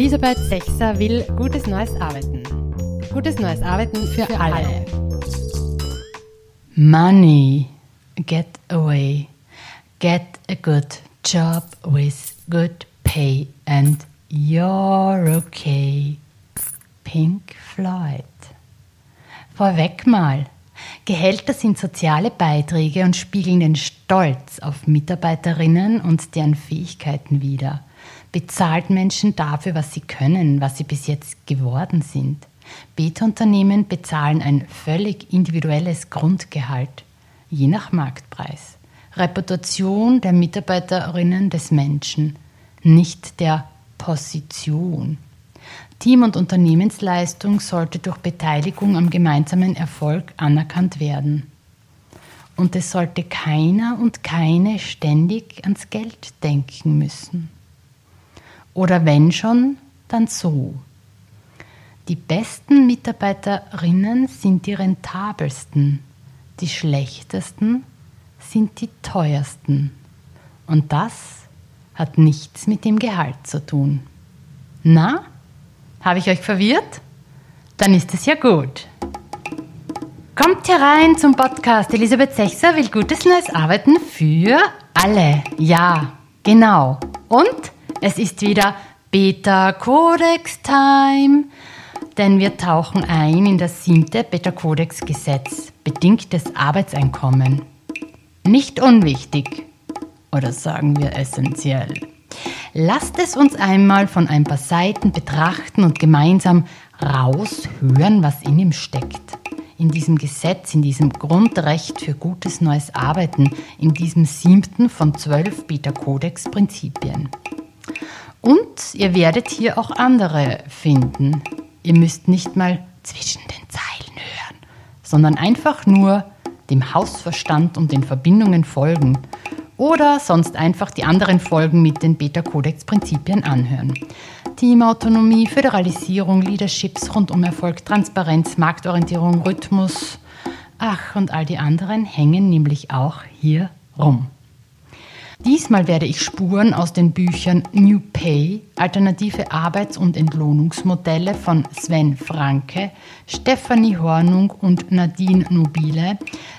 Elisabeth Sechser will gutes neues Arbeiten. Gutes neues Arbeiten für, für alle. alle. Money, get away. Get a good job with good pay and you're okay. Pink Floyd. Vorweg mal. Gehälter sind soziale Beiträge und spiegeln den Stolz auf Mitarbeiterinnen und deren Fähigkeiten wider. Bezahlt Menschen dafür, was sie können, was sie bis jetzt geworden sind. Beta-Unternehmen bezahlen ein völlig individuelles Grundgehalt, je nach Marktpreis. Reputation der Mitarbeiterinnen des Menschen, nicht der Position. Team- und Unternehmensleistung sollte durch Beteiligung am gemeinsamen Erfolg anerkannt werden. Und es sollte keiner und keine ständig ans Geld denken müssen. Oder wenn schon, dann so. Die besten Mitarbeiterinnen sind die rentabelsten, die schlechtesten sind die teuersten. Und das hat nichts mit dem Gehalt zu tun. Na, habe ich euch verwirrt? Dann ist es ja gut. Kommt herein zum Podcast. Elisabeth Sechser will gutes neues Arbeiten für alle. Ja, genau. Und es ist wieder Beta Codex Time. Denn wir tauchen ein in das siebte Beta Codex Gesetz, bedingtes Arbeitseinkommen. Nicht unwichtig. Oder sagen wir essentiell. Lasst es uns einmal von ein paar Seiten betrachten und gemeinsam raushören, was in ihm steckt. In diesem Gesetz, in diesem Grundrecht für gutes neues Arbeiten, in diesem siebten von zwölf Beta-Kodex-Prinzipien. Und ihr werdet hier auch andere finden. Ihr müsst nicht mal zwischen den Zeilen hören, sondern einfach nur dem Hausverstand und den Verbindungen folgen oder sonst einfach die anderen Folgen mit den Beta-Kodex-Prinzipien anhören. Teamautonomie, Föderalisierung, Leaderships, rundum Erfolg, Transparenz, Marktorientierung, Rhythmus, ach und all die anderen hängen nämlich auch hier rum. Diesmal werde ich Spuren aus den Büchern New Pay, alternative Arbeits- und Entlohnungsmodelle von Sven Franke, Stefanie Hornung und Nadine Nobile,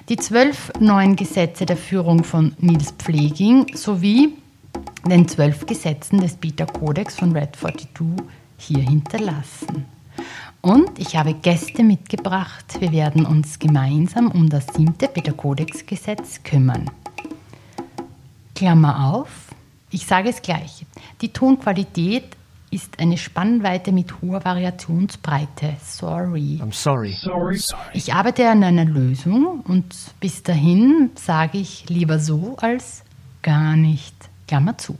die zwölf neuen Gesetze der Führung von Nils Pfleging sowie den zwölf Gesetzen des Beta Codex von Red 42 hier hinterlassen. Und ich habe Gäste mitgebracht. Wir werden uns gemeinsam um das siebte Beta Codex Gesetz kümmern. Klammer auf, ich sage es gleich, die Tonqualität ist eine Spannweite mit hoher Variationsbreite. Sorry. I'm sorry. sorry. Ich arbeite an einer Lösung und bis dahin sage ich lieber so als gar nicht. Klammer zu.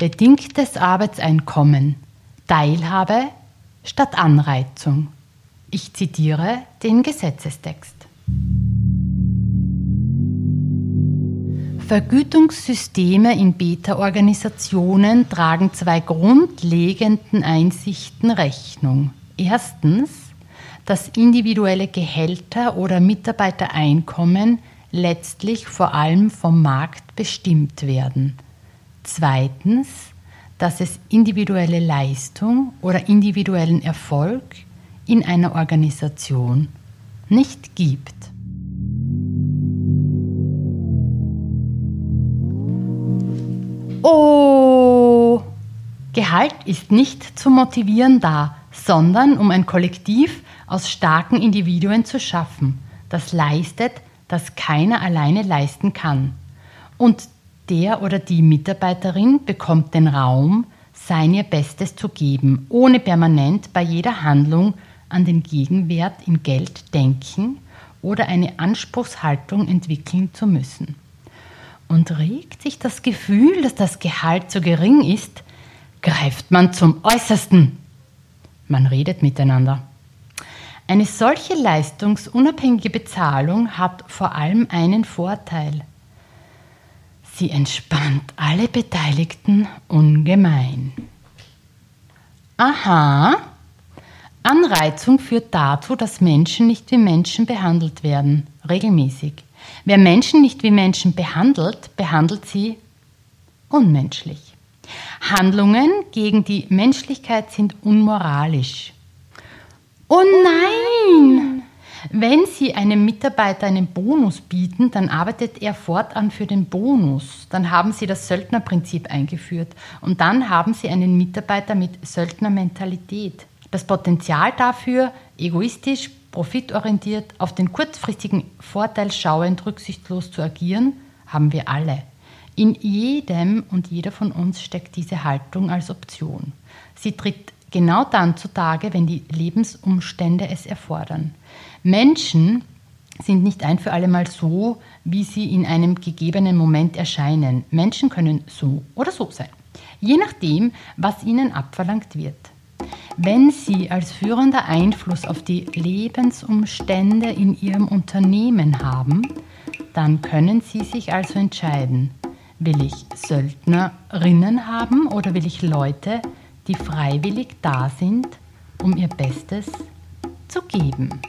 Bedingtes Arbeitseinkommen, Teilhabe statt Anreizung. Ich zitiere den Gesetzestext. Vergütungssysteme in Beta-Organisationen tragen zwei grundlegenden Einsichten Rechnung. Erstens, dass individuelle Gehälter oder Mitarbeitereinkommen letztlich vor allem vom Markt bestimmt werden. Zweitens, dass es individuelle Leistung oder individuellen Erfolg in einer Organisation nicht gibt. Oh, Gehalt ist nicht zum Motivieren da, sondern um ein Kollektiv aus starken Individuen zu schaffen, das leistet, das keiner alleine leisten kann. Und der oder die Mitarbeiterin bekommt den Raum, sein ihr Bestes zu geben, ohne permanent bei jeder Handlung an den Gegenwert in Geld denken oder eine Anspruchshaltung entwickeln zu müssen. Und regt sich das Gefühl, dass das Gehalt zu gering ist, greift man zum Äußersten. Man redet miteinander. Eine solche leistungsunabhängige Bezahlung hat vor allem einen Vorteil. Sie entspannt alle Beteiligten ungemein. Aha. Anreizung führt dazu, dass Menschen nicht wie Menschen behandelt werden, regelmäßig. Wer Menschen nicht wie Menschen behandelt, behandelt sie unmenschlich. Handlungen gegen die Menschlichkeit sind unmoralisch. Oh nein! Wenn Sie einem Mitarbeiter einen Bonus bieten, dann arbeitet er fortan für den Bonus. Dann haben Sie das Söldnerprinzip eingeführt und dann haben Sie einen Mitarbeiter mit Söldnermentalität. Das Potenzial dafür, egoistisch, profitorientiert, auf den kurzfristigen Vorteil schauend, rücksichtslos zu agieren, haben wir alle. In jedem und jeder von uns steckt diese Haltung als Option. Sie tritt genau dann zutage, wenn die Lebensumstände es erfordern. Menschen sind nicht ein für alle Mal so, wie sie in einem gegebenen Moment erscheinen. Menschen können so oder so sein, je nachdem, was ihnen abverlangt wird. Wenn Sie als führender Einfluss auf die Lebensumstände in Ihrem Unternehmen haben, dann können Sie sich also entscheiden, will ich Söldnerinnen haben oder will ich Leute, die freiwillig da sind, um ihr Bestes zu geben.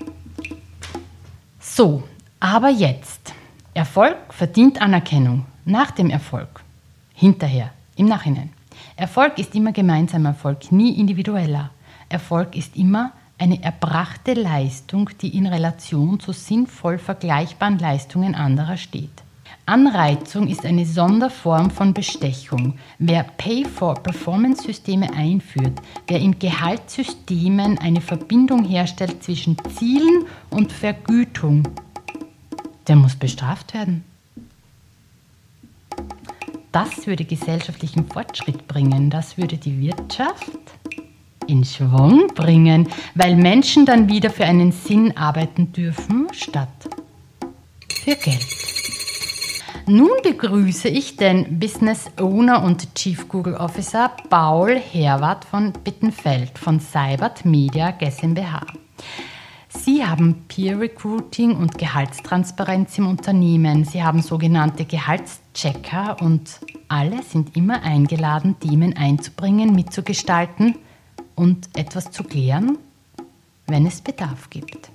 So, aber jetzt. Erfolg verdient Anerkennung nach dem Erfolg. Hinterher, im Nachhinein. Erfolg ist immer gemeinsamer Erfolg, nie individueller. Erfolg ist immer eine erbrachte Leistung, die in Relation zu sinnvoll vergleichbaren Leistungen anderer steht. Anreizung ist eine Sonderform von Bestechung. Wer Pay-for-Performance-Systeme einführt, wer in Gehaltssystemen eine Verbindung herstellt zwischen Zielen und Vergütung, der muss bestraft werden. Das würde gesellschaftlichen Fortschritt bringen, das würde die Wirtschaft in Schwung bringen, weil Menschen dann wieder für einen Sinn arbeiten dürfen, statt für Geld. Nun begrüße ich den Business Owner und Chief Google Officer Paul Herwart von Bittenfeld von Cybert Media GmbH. Sie haben Peer Recruiting und Gehaltstransparenz im Unternehmen. Sie haben sogenannte Gehaltschecker und alle sind immer eingeladen, Themen einzubringen, mitzugestalten und etwas zu klären, wenn es Bedarf gibt.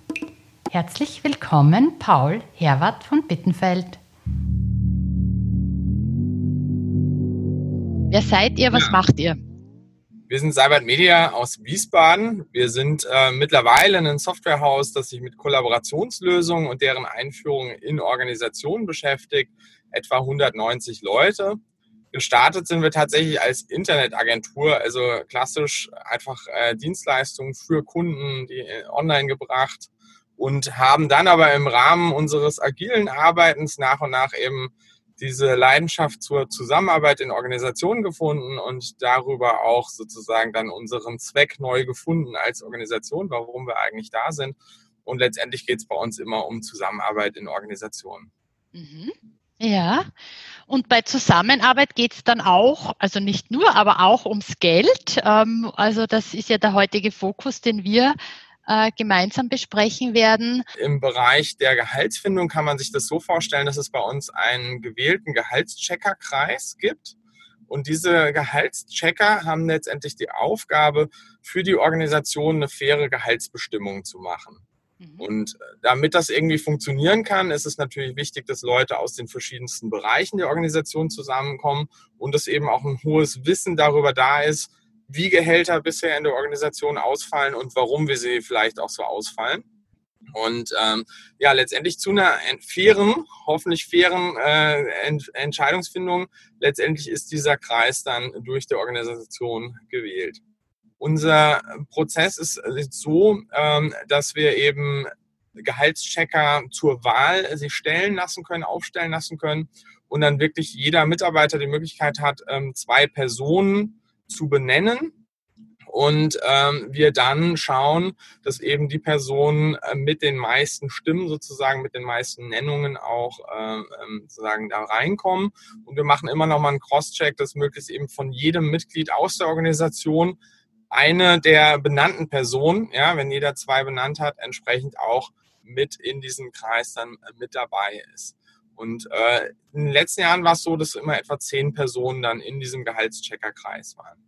Herzlich willkommen, Paul Herwart von Bittenfeld. Wer seid ihr? Was ja. macht ihr? Wir sind Cybert Media aus Wiesbaden. Wir sind äh, mittlerweile ein Softwarehaus, das sich mit Kollaborationslösungen und deren Einführung in Organisationen beschäftigt. Etwa 190 Leute. Gestartet sind wir tatsächlich als Internetagentur, also klassisch einfach äh, Dienstleistungen für Kunden, die äh, online gebracht und haben dann aber im Rahmen unseres agilen Arbeitens nach und nach eben diese Leidenschaft zur Zusammenarbeit in Organisationen gefunden und darüber auch sozusagen dann unseren Zweck neu gefunden als Organisation, warum wir eigentlich da sind. Und letztendlich geht es bei uns immer um Zusammenarbeit in Organisationen. Mhm. Ja, und bei Zusammenarbeit geht es dann auch, also nicht nur, aber auch ums Geld. Ähm, also das ist ja der heutige Fokus, den wir äh, gemeinsam besprechen werden. Im Bereich der Gehaltsfindung kann man sich das so vorstellen, dass es bei uns einen gewählten Gehaltscheckerkreis gibt. Und diese Gehaltschecker haben letztendlich die Aufgabe, für die Organisation eine faire Gehaltsbestimmung zu machen. Mhm. Und äh, damit das irgendwie funktionieren kann, ist es natürlich wichtig, dass Leute aus den verschiedensten Bereichen der Organisation zusammenkommen und dass eben auch ein hohes Wissen darüber da ist, wie Gehälter bisher in der Organisation ausfallen und warum wir sie vielleicht auch so ausfallen. Und ähm, ja, letztendlich zu einer fairen, hoffentlich fairen äh, Ent Entscheidungsfindung, letztendlich ist dieser Kreis dann durch die Organisation gewählt. Unser Prozess ist so, ähm, dass wir eben Gehaltschecker zur Wahl sich stellen lassen können, aufstellen lassen können und dann wirklich jeder Mitarbeiter die Möglichkeit hat, ähm, zwei Personen zu benennen und ähm, wir dann schauen, dass eben die Personen äh, mit den meisten Stimmen sozusagen, mit den meisten Nennungen auch äh, sozusagen da reinkommen. Und wir machen immer noch mal einen Cross-Check, dass möglichst eben von jedem Mitglied aus der Organisation eine der benannten Personen, ja, wenn jeder zwei benannt hat, entsprechend auch mit in diesem Kreis dann äh, mit dabei ist. Und äh, in den letzten Jahren war es so, dass immer etwa zehn Personen dann in diesem Gehaltscheckerkreis waren.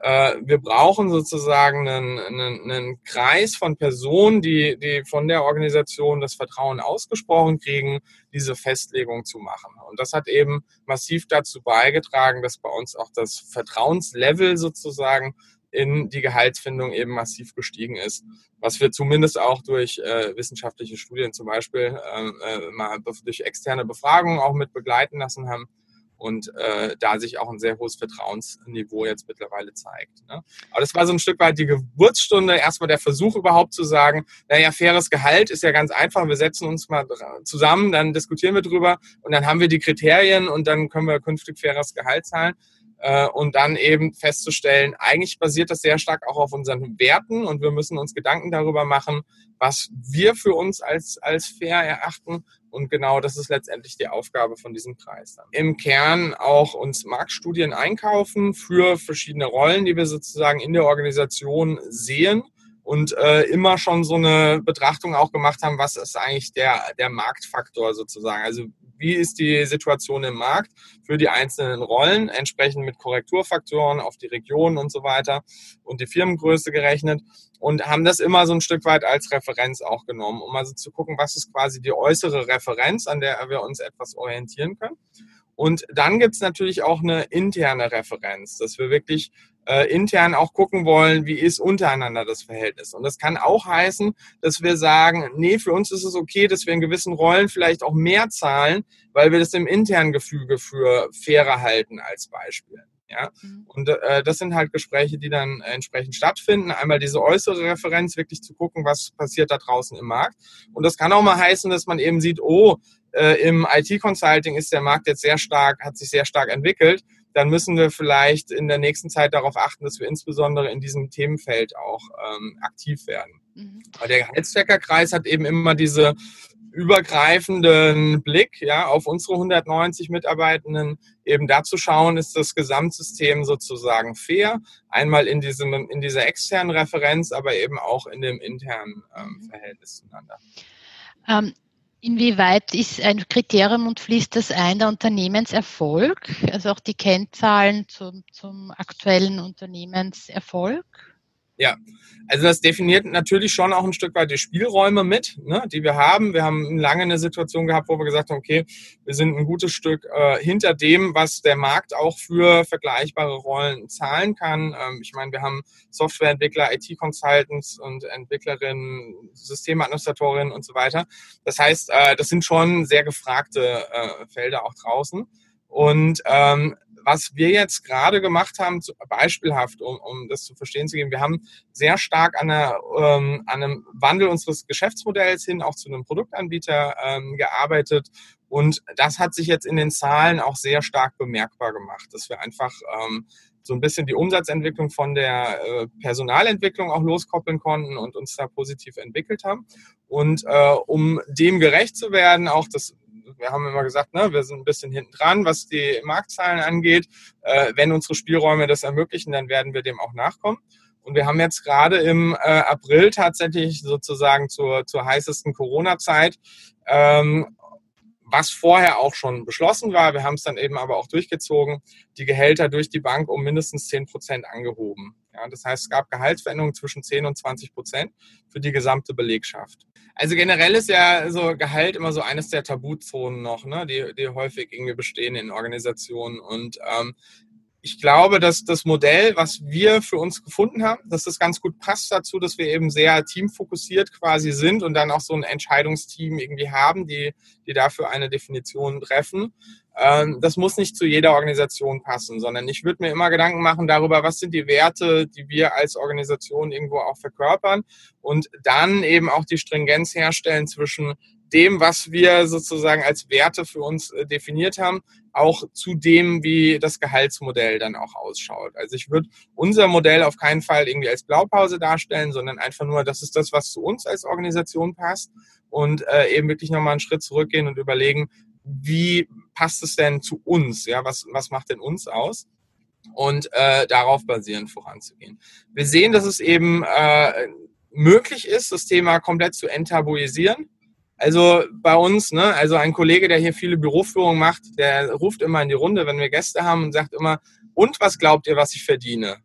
äh, wir brauchen sozusagen einen, einen, einen Kreis von Personen, die, die von der Organisation das Vertrauen ausgesprochen kriegen, diese Festlegung zu machen. Und das hat eben massiv dazu beigetragen, dass bei uns auch das Vertrauenslevel sozusagen in die Gehaltsfindung eben massiv gestiegen ist, was wir zumindest auch durch äh, wissenschaftliche Studien zum Beispiel äh, äh mal durch externe Befragungen auch mit begleiten lassen haben und äh, da sich auch ein sehr hohes Vertrauensniveau jetzt mittlerweile zeigt. Ne? Aber das war so ein Stück weit die Geburtsstunde, erstmal der Versuch überhaupt zu sagen, naja, faires Gehalt ist ja ganz einfach, wir setzen uns mal zusammen, dann diskutieren wir drüber und dann haben wir die Kriterien und dann können wir künftig faires Gehalt zahlen äh, und dann eben festzustellen, eigentlich basiert das sehr stark auch auf unseren Werten und wir müssen uns Gedanken darüber machen, was wir für uns als, als fair erachten. Und genau das ist letztendlich die Aufgabe von diesem Preis. Im Kern auch uns Marktstudien einkaufen für verschiedene Rollen, die wir sozusagen in der Organisation sehen und äh, immer schon so eine Betrachtung auch gemacht haben, was ist eigentlich der, der Marktfaktor sozusagen. Also wie ist die Situation im Markt für die einzelnen Rollen, entsprechend mit Korrekturfaktoren auf die Regionen und so weiter und die Firmengröße gerechnet und haben das immer so ein Stück weit als Referenz auch genommen, um also zu gucken, was ist quasi die äußere Referenz, an der wir uns etwas orientieren können. Und dann gibt es natürlich auch eine interne Referenz, dass wir wirklich äh, intern auch gucken wollen, wie ist untereinander das Verhältnis. Und das kann auch heißen, dass wir sagen, nee, für uns ist es okay, dass wir in gewissen Rollen vielleicht auch mehr zahlen, weil wir das im internen Gefüge für fairer halten als Beispiel. Ja? Mhm. Und äh, das sind halt Gespräche, die dann entsprechend stattfinden. Einmal diese äußere Referenz, wirklich zu gucken, was passiert da draußen im Markt. Und das kann auch mal heißen, dass man eben sieht, oh, äh, im IT-Consulting ist der Markt jetzt sehr stark, hat sich sehr stark entwickelt. Dann müssen wir vielleicht in der nächsten Zeit darauf achten, dass wir insbesondere in diesem Themenfeld auch ähm, aktiv werden. Mhm. Weil der Gehaltscheckerkreis hat eben immer diese übergreifenden Blick ja, auf unsere 190 Mitarbeitenden, eben dazu schauen, ist das Gesamtsystem sozusagen fair, einmal in, diesem, in dieser externen Referenz, aber eben auch in dem internen ähm, mhm. Verhältnis zueinander. Ähm, inwieweit ist ein Kriterium und fließt das ein, der Unternehmenserfolg, also auch die Kennzahlen zum, zum aktuellen Unternehmenserfolg? Ja, also das definiert natürlich schon auch ein Stück weit die Spielräume mit, ne, die wir haben. Wir haben lange eine Situation gehabt, wo wir gesagt haben, okay, wir sind ein gutes Stück äh, hinter dem, was der Markt auch für vergleichbare Rollen zahlen kann. Ähm, ich meine, wir haben Softwareentwickler, IT-Consultants und Entwicklerinnen, Systemadministratorinnen und so weiter. Das heißt, äh, das sind schon sehr gefragte äh, Felder auch draußen. Und ähm, was wir jetzt gerade gemacht haben, beispielhaft, um, um das zu verstehen zu geben, wir haben sehr stark an, einer, ähm, an einem Wandel unseres Geschäftsmodells hin auch zu einem Produktanbieter ähm, gearbeitet. Und das hat sich jetzt in den Zahlen auch sehr stark bemerkbar gemacht, dass wir einfach ähm, so ein bisschen die Umsatzentwicklung von der äh, Personalentwicklung auch loskoppeln konnten und uns da positiv entwickelt haben. Und äh, um dem gerecht zu werden, auch das wir haben immer gesagt, ne, wir sind ein bisschen hinten dran, was die Marktzahlen angeht. Äh, wenn unsere Spielräume das ermöglichen, dann werden wir dem auch nachkommen. Und wir haben jetzt gerade im äh, April tatsächlich sozusagen zur, zur heißesten Corona-Zeit ähm, was vorher auch schon beschlossen war. Wir haben es dann eben aber auch durchgezogen, die Gehälter durch die Bank um mindestens 10 Prozent angehoben. Ja, das heißt, es gab Gehaltsveränderungen zwischen 10 und 20 Prozent für die gesamte Belegschaft. Also generell ist ja so Gehalt immer so eines der Tabuzonen noch, ne, die, die häufig irgendwie bestehen in Organisationen. Und ähm, ich glaube, dass das Modell, was wir für uns gefunden haben, dass das ganz gut passt dazu, dass wir eben sehr teamfokussiert quasi sind und dann auch so ein Entscheidungsteam irgendwie haben, die, die dafür eine Definition treffen. Ähm, das muss nicht zu jeder Organisation passen, sondern ich würde mir immer Gedanken machen darüber, was sind die Werte, die wir als Organisation irgendwo auch verkörpern und dann eben auch die Stringenz herstellen zwischen dem, was wir sozusagen als Werte für uns äh, definiert haben, auch zu dem, wie das Gehaltsmodell dann auch ausschaut. Also ich würde unser Modell auf keinen Fall irgendwie als Blaupause darstellen, sondern einfach nur, das ist das, was zu uns als Organisation passt und äh, eben wirklich nochmal einen Schritt zurückgehen und überlegen, wie passt es denn zu uns? Ja, was, was macht denn uns aus? Und äh, darauf basierend voranzugehen. Wir sehen, dass es eben äh, möglich ist, das Thema komplett zu enttabuisieren also bei uns, ne, also ein Kollege, der hier viele Büroführungen macht, der ruft immer in die Runde, wenn wir Gäste haben und sagt immer, und was glaubt ihr, was ich verdiene?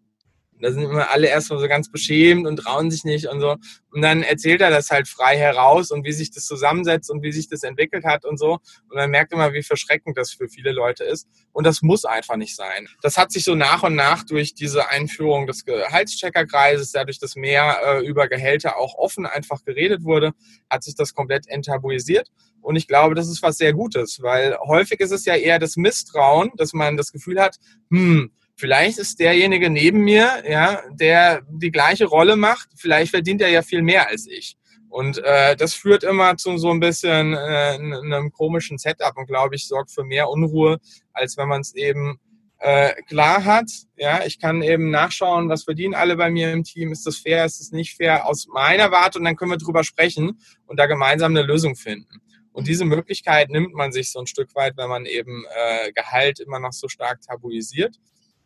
Da sind immer alle erstmal so ganz beschämt und trauen sich nicht und so. Und dann erzählt er das halt frei heraus und wie sich das zusammensetzt und wie sich das entwickelt hat und so. Und man merkt immer, wie verschreckend das für viele Leute ist. Und das muss einfach nicht sein. Das hat sich so nach und nach durch diese Einführung des Gehaltscheckerkreises, dadurch, dass mehr äh, über Gehälter auch offen einfach geredet wurde, hat sich das komplett enttabuisiert. Und ich glaube, das ist was sehr Gutes, weil häufig ist es ja eher das Misstrauen, dass man das Gefühl hat, hm, vielleicht ist derjenige neben mir, ja, der die gleiche Rolle macht, vielleicht verdient er ja viel mehr als ich. Und äh, das führt immer zu so ein bisschen äh, einem komischen Setup und glaube ich sorgt für mehr Unruhe, als wenn man es eben äh, klar hat. Ja, ich kann eben nachschauen, was verdienen alle bei mir im Team. Ist das fair? Ist das nicht fair? Aus meiner Warte und dann können wir drüber sprechen und da gemeinsam eine Lösung finden. Und diese Möglichkeit nimmt man sich so ein Stück weit, wenn man eben äh, Gehalt immer noch so stark tabuisiert.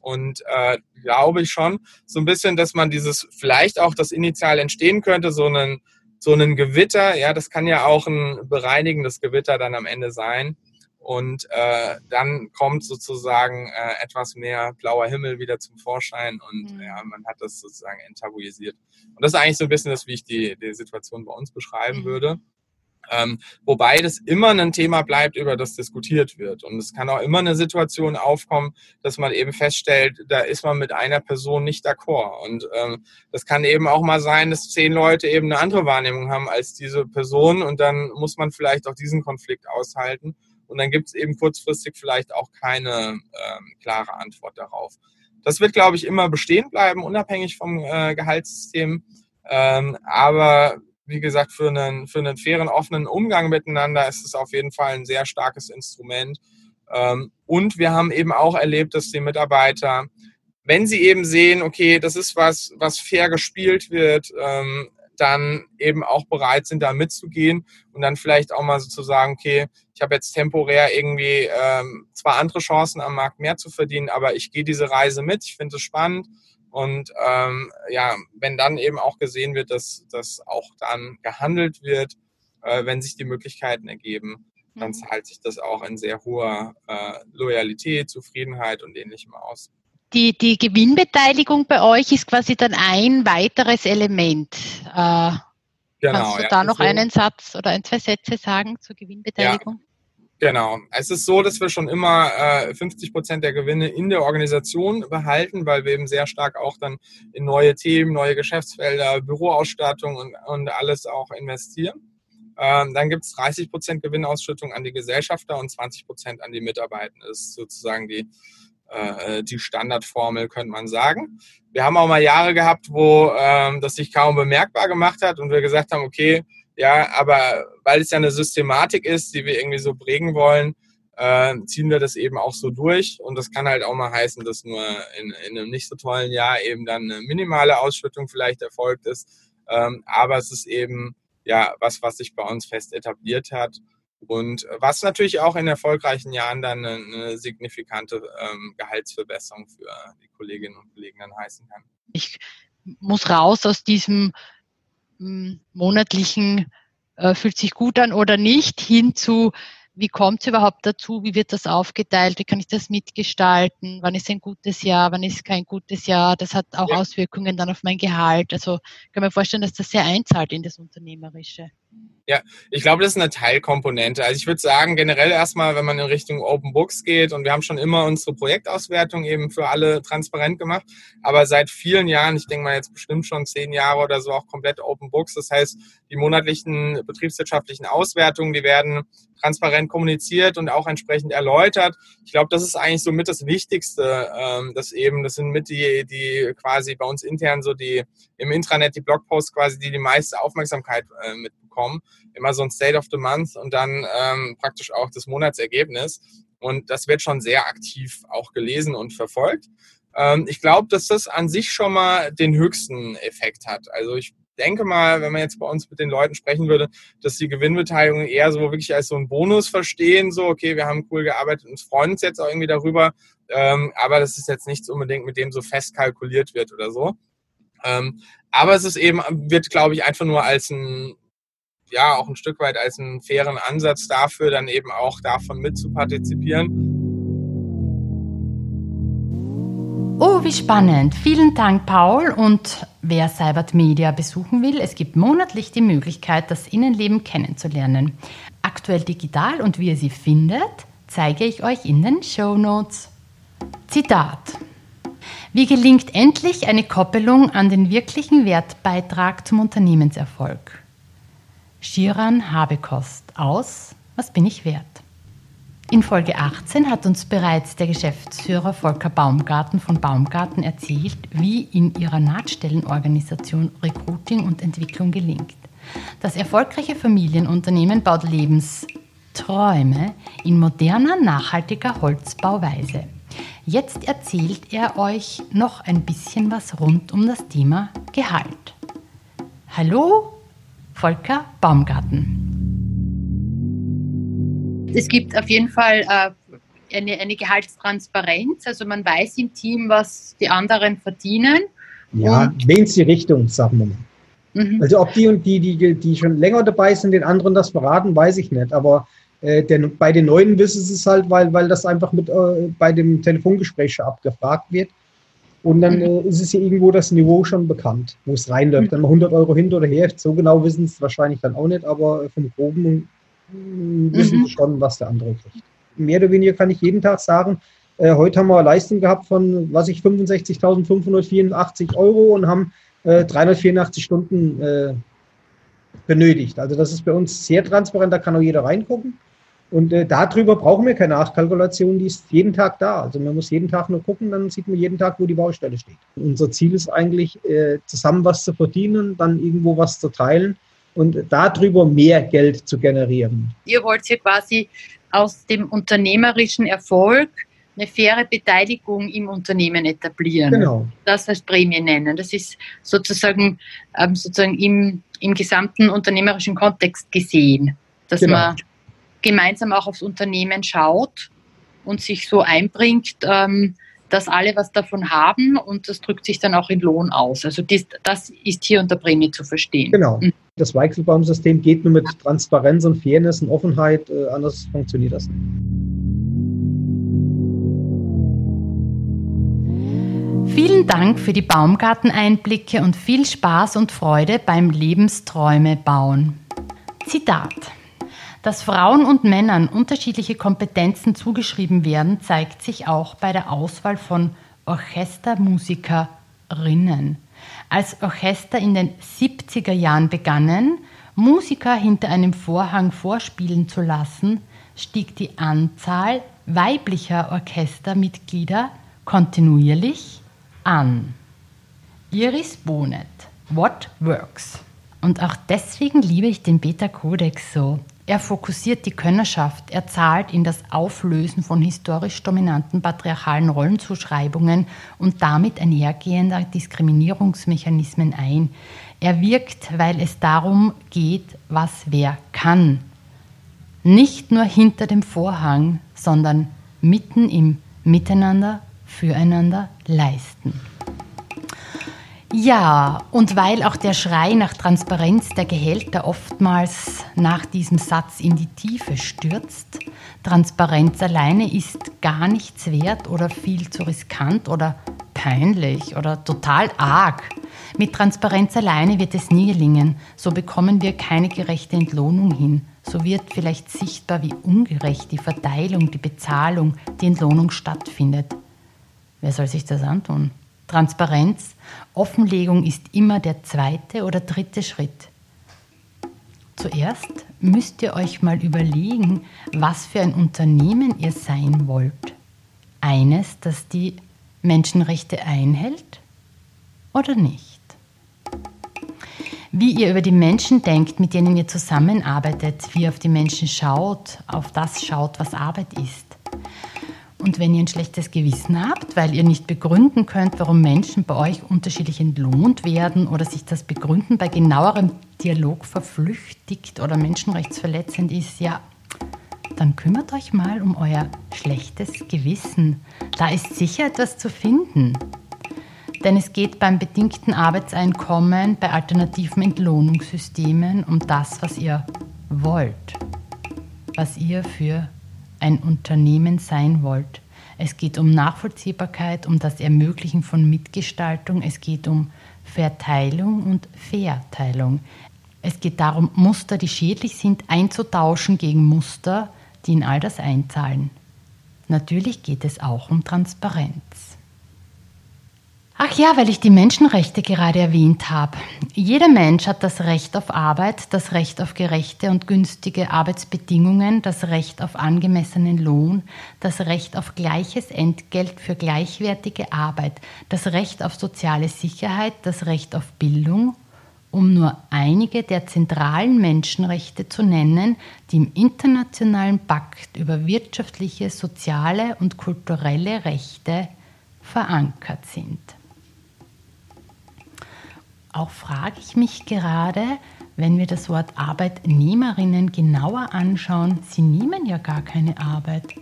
Und äh, glaube ich schon so ein bisschen, dass man dieses vielleicht auch das initial entstehen könnte, so einen so einen Gewitter, ja, das kann ja auch ein bereinigendes Gewitter dann am Ende sein. Und äh, dann kommt sozusagen äh, etwas mehr blauer Himmel wieder zum Vorschein und mhm. ja, man hat das sozusagen enttabuisiert. Und das ist eigentlich so ein bisschen das, wie ich die, die Situation bei uns beschreiben mhm. würde. Ähm, wobei das immer ein Thema bleibt, über das diskutiert wird. Und es kann auch immer eine Situation aufkommen, dass man eben feststellt, da ist man mit einer Person nicht d'accord. Und ähm, das kann eben auch mal sein, dass zehn Leute eben eine andere Wahrnehmung haben als diese Person. Und dann muss man vielleicht auch diesen Konflikt aushalten. Und dann gibt es eben kurzfristig vielleicht auch keine ähm, klare Antwort darauf. Das wird, glaube ich, immer bestehen bleiben, unabhängig vom äh, Gehaltssystem. Ähm, aber wie gesagt, für einen, für einen fairen, offenen Umgang miteinander ist es auf jeden Fall ein sehr starkes Instrument. Ähm, und wir haben eben auch erlebt, dass die Mitarbeiter, wenn sie eben sehen, okay, das ist was, was fair gespielt wird, ähm, dann eben auch bereit sind, da mitzugehen und dann vielleicht auch mal so zu sagen, okay, ich habe jetzt temporär irgendwie ähm, zwar andere Chancen am Markt mehr zu verdienen, aber ich gehe diese Reise mit, ich finde es spannend und ähm, ja, wenn dann eben auch gesehen wird, dass, dass auch dann gehandelt wird, äh, wenn sich die Möglichkeiten ergeben, dann mhm. zahlt sich das auch in sehr hoher äh, Loyalität, Zufriedenheit und ähnlichem aus. Die, die Gewinnbeteiligung bei euch ist quasi dann ein weiteres Element. Äh, genau, kannst du ja, da noch so. einen Satz oder ein, zwei Sätze sagen zur Gewinnbeteiligung? Ja. Genau. Es ist so, dass wir schon immer äh, 50 Prozent der Gewinne in der Organisation behalten, weil wir eben sehr stark auch dann in neue Themen, neue Geschäftsfelder, Büroausstattung und, und alles auch investieren. Ähm, dann gibt es 30 Prozent Gewinnausschüttung an die Gesellschafter und 20 Prozent an die Mitarbeiter. Das ist sozusagen die, äh, die Standardformel, könnte man sagen. Wir haben auch mal Jahre gehabt, wo ähm, das sich kaum bemerkbar gemacht hat und wir gesagt haben, okay, ja, aber weil es ja eine Systematik ist, die wir irgendwie so prägen wollen, äh, ziehen wir das eben auch so durch. Und das kann halt auch mal heißen, dass nur in, in einem nicht so tollen Jahr eben dann eine minimale Ausschüttung vielleicht erfolgt ist. Ähm, aber es ist eben ja was, was sich bei uns fest etabliert hat. Und was natürlich auch in erfolgreichen Jahren dann eine, eine signifikante ähm, Gehaltsverbesserung für die Kolleginnen und Kollegen dann heißen kann. Ich muss raus aus diesem monatlichen äh, fühlt sich gut an oder nicht, hin zu wie kommt es überhaupt dazu, wie wird das aufgeteilt, wie kann ich das mitgestalten, wann ist ein gutes Jahr, wann ist kein gutes Jahr, das hat auch ja. Auswirkungen dann auf mein Gehalt. Also ich kann mir vorstellen, dass das sehr einzahlt in das Unternehmerische. Ja, ich glaube, das ist eine Teilkomponente. Also ich würde sagen, generell erstmal, wenn man in Richtung Open Books geht und wir haben schon immer unsere Projektauswertung eben für alle transparent gemacht, aber seit vielen Jahren, ich denke mal jetzt bestimmt schon zehn Jahre oder so, auch komplett Open Books. Das heißt, die monatlichen betriebswirtschaftlichen Auswertungen, die werden transparent kommuniziert und auch entsprechend erläutert. Ich glaube, das ist eigentlich so mit das Wichtigste, ähm, dass eben, das sind mit die, die quasi bei uns intern so die im Intranet die Blogposts quasi, die die meiste Aufmerksamkeit äh, mit bekommen. Immer so ein State of the Month und dann ähm, praktisch auch das Monatsergebnis. Und das wird schon sehr aktiv auch gelesen und verfolgt. Ähm, ich glaube, dass das an sich schon mal den höchsten Effekt hat. Also ich denke mal, wenn man jetzt bei uns mit den Leuten sprechen würde, dass die Gewinnbeteiligung eher so wirklich als so ein Bonus verstehen, so, okay, wir haben cool gearbeitet und freuen uns jetzt auch irgendwie darüber, ähm, aber das ist jetzt nichts unbedingt, mit dem so fest kalkuliert wird oder so. Ähm, aber es ist eben, wird, glaube ich, einfach nur als ein ja auch ein Stück weit als einen fairen Ansatz dafür, dann eben auch davon mitzupartizipieren. Oh, wie spannend. Vielen Dank, Paul. Und wer Cybert Media besuchen will, es gibt monatlich die Möglichkeit, das Innenleben kennenzulernen. Aktuell digital und wie ihr sie findet, zeige ich euch in den Show Notes. Zitat. Wie gelingt endlich eine Koppelung an den wirklichen Wertbeitrag zum Unternehmenserfolg? Shiran Habekost aus Was bin ich wert? In Folge 18 hat uns bereits der Geschäftsführer Volker Baumgarten von Baumgarten erzählt, wie in ihrer Nahtstellenorganisation Recruiting und Entwicklung gelingt. Das erfolgreiche Familienunternehmen baut Lebensträume in moderner, nachhaltiger Holzbauweise. Jetzt erzählt er euch noch ein bisschen was rund um das Thema Gehalt. Hallo, Volker Baumgarten. Es gibt auf jeden Fall äh, eine, eine Gehaltstransparenz, also man weiß im Team, was die anderen verdienen. Ja, wen die Richtung, sagen wir mal. Mhm. Also ob die und die, die, die schon länger dabei sind, den anderen das verraten, weiß ich nicht. Aber äh, den, bei den Neuen wissen sie es halt, weil, weil das einfach mit äh, bei dem Telefongespräch schon abgefragt wird. Und dann äh, ist es ja irgendwo das Niveau schon bekannt, wo es reinläuft. Dann mal 100 Euro hinter oder her. So genau wissen es wahrscheinlich dann auch nicht, aber vom Groben wissen mhm. sie schon, was der andere kriegt. Mehr oder weniger kann ich jeden Tag sagen, äh, heute haben wir eine Leistung gehabt von, was ich, 65.584 Euro und haben äh, 384 Stunden äh, benötigt. Also das ist bei uns sehr transparent, da kann auch jeder reingucken. Und äh, darüber brauchen wir keine Nachkalkulation, die ist jeden Tag da. Also man muss jeden Tag nur gucken, dann sieht man jeden Tag, wo die Baustelle steht. Unser Ziel ist eigentlich, äh, zusammen was zu verdienen, dann irgendwo was zu teilen und darüber mehr Geld zu generieren. Ihr wollt ja quasi aus dem unternehmerischen Erfolg eine faire Beteiligung im Unternehmen etablieren. Genau. Das als Prämie nennen. Das ist sozusagen, ähm, sozusagen im, im gesamten unternehmerischen Kontext gesehen, dass genau. man gemeinsam auch aufs Unternehmen schaut und sich so einbringt, ähm, dass alle was davon haben und das drückt sich dann auch in Lohn aus. Also dies, das ist hier unter Prämie zu verstehen. Genau. Mhm. Das Weichselbaum-System geht nur mit Transparenz und Fairness und Offenheit, äh, anders funktioniert das nicht. Vielen Dank für die Baumgarteneinblicke und viel Spaß und Freude beim Lebensträume bauen. Zitat. Dass Frauen und Männern unterschiedliche Kompetenzen zugeschrieben werden, zeigt sich auch bei der Auswahl von Orchestermusikerinnen. Als Orchester in den 70er Jahren begannen, Musiker hinter einem Vorhang vorspielen zu lassen, stieg die Anzahl weiblicher Orchestermitglieder kontinuierlich an. Iris Bonet, What Works? Und auch deswegen liebe ich den Beta-Kodex so. Er fokussiert die Könnerschaft, er zahlt in das Auflösen von historisch dominanten patriarchalen Rollenzuschreibungen und damit einhergehender Diskriminierungsmechanismen ein. Er wirkt, weil es darum geht, was wer kann. Nicht nur hinter dem Vorhang, sondern mitten im Miteinander, füreinander leisten. Ja, und weil auch der Schrei nach Transparenz der Gehälter oftmals nach diesem Satz in die Tiefe stürzt, Transparenz alleine ist gar nichts wert oder viel zu riskant oder peinlich oder total arg. Mit Transparenz alleine wird es nie gelingen, so bekommen wir keine gerechte Entlohnung hin. So wird vielleicht sichtbar, wie ungerecht die Verteilung, die Bezahlung, die Entlohnung stattfindet. Wer soll sich das antun? Transparenz, Offenlegung ist immer der zweite oder dritte Schritt. Zuerst müsst ihr euch mal überlegen, was für ein Unternehmen ihr sein wollt. Eines, das die Menschenrechte einhält oder nicht? Wie ihr über die Menschen denkt, mit denen ihr zusammenarbeitet, wie ihr auf die Menschen schaut, auf das schaut, was Arbeit ist. Und wenn ihr ein schlechtes Gewissen habt, weil ihr nicht begründen könnt, warum Menschen bei euch unterschiedlich entlohnt werden oder sich das Begründen bei genauerem Dialog verflüchtigt oder menschenrechtsverletzend ist, ja, dann kümmert euch mal um euer schlechtes Gewissen. Da ist sicher etwas zu finden. Denn es geht beim bedingten Arbeitseinkommen, bei alternativen Entlohnungssystemen um das, was ihr wollt, was ihr für ein Unternehmen sein wollt, Es geht um Nachvollziehbarkeit, um das Ermöglichen von Mitgestaltung. Es geht um Verteilung und Verteilung. Es geht darum, Muster, die schädlich sind, einzutauschen gegen Muster, die in all das einzahlen. Natürlich geht es auch um Transparenz. Ach ja, weil ich die Menschenrechte gerade erwähnt habe. Jeder Mensch hat das Recht auf Arbeit, das Recht auf gerechte und günstige Arbeitsbedingungen, das Recht auf angemessenen Lohn, das Recht auf gleiches Entgelt für gleichwertige Arbeit, das Recht auf soziale Sicherheit, das Recht auf Bildung, um nur einige der zentralen Menschenrechte zu nennen, die im internationalen Pakt über wirtschaftliche, soziale und kulturelle Rechte verankert sind. Auch frage ich mich gerade, wenn wir das Wort Arbeitnehmerinnen genauer anschauen, sie nehmen ja gar keine Arbeit.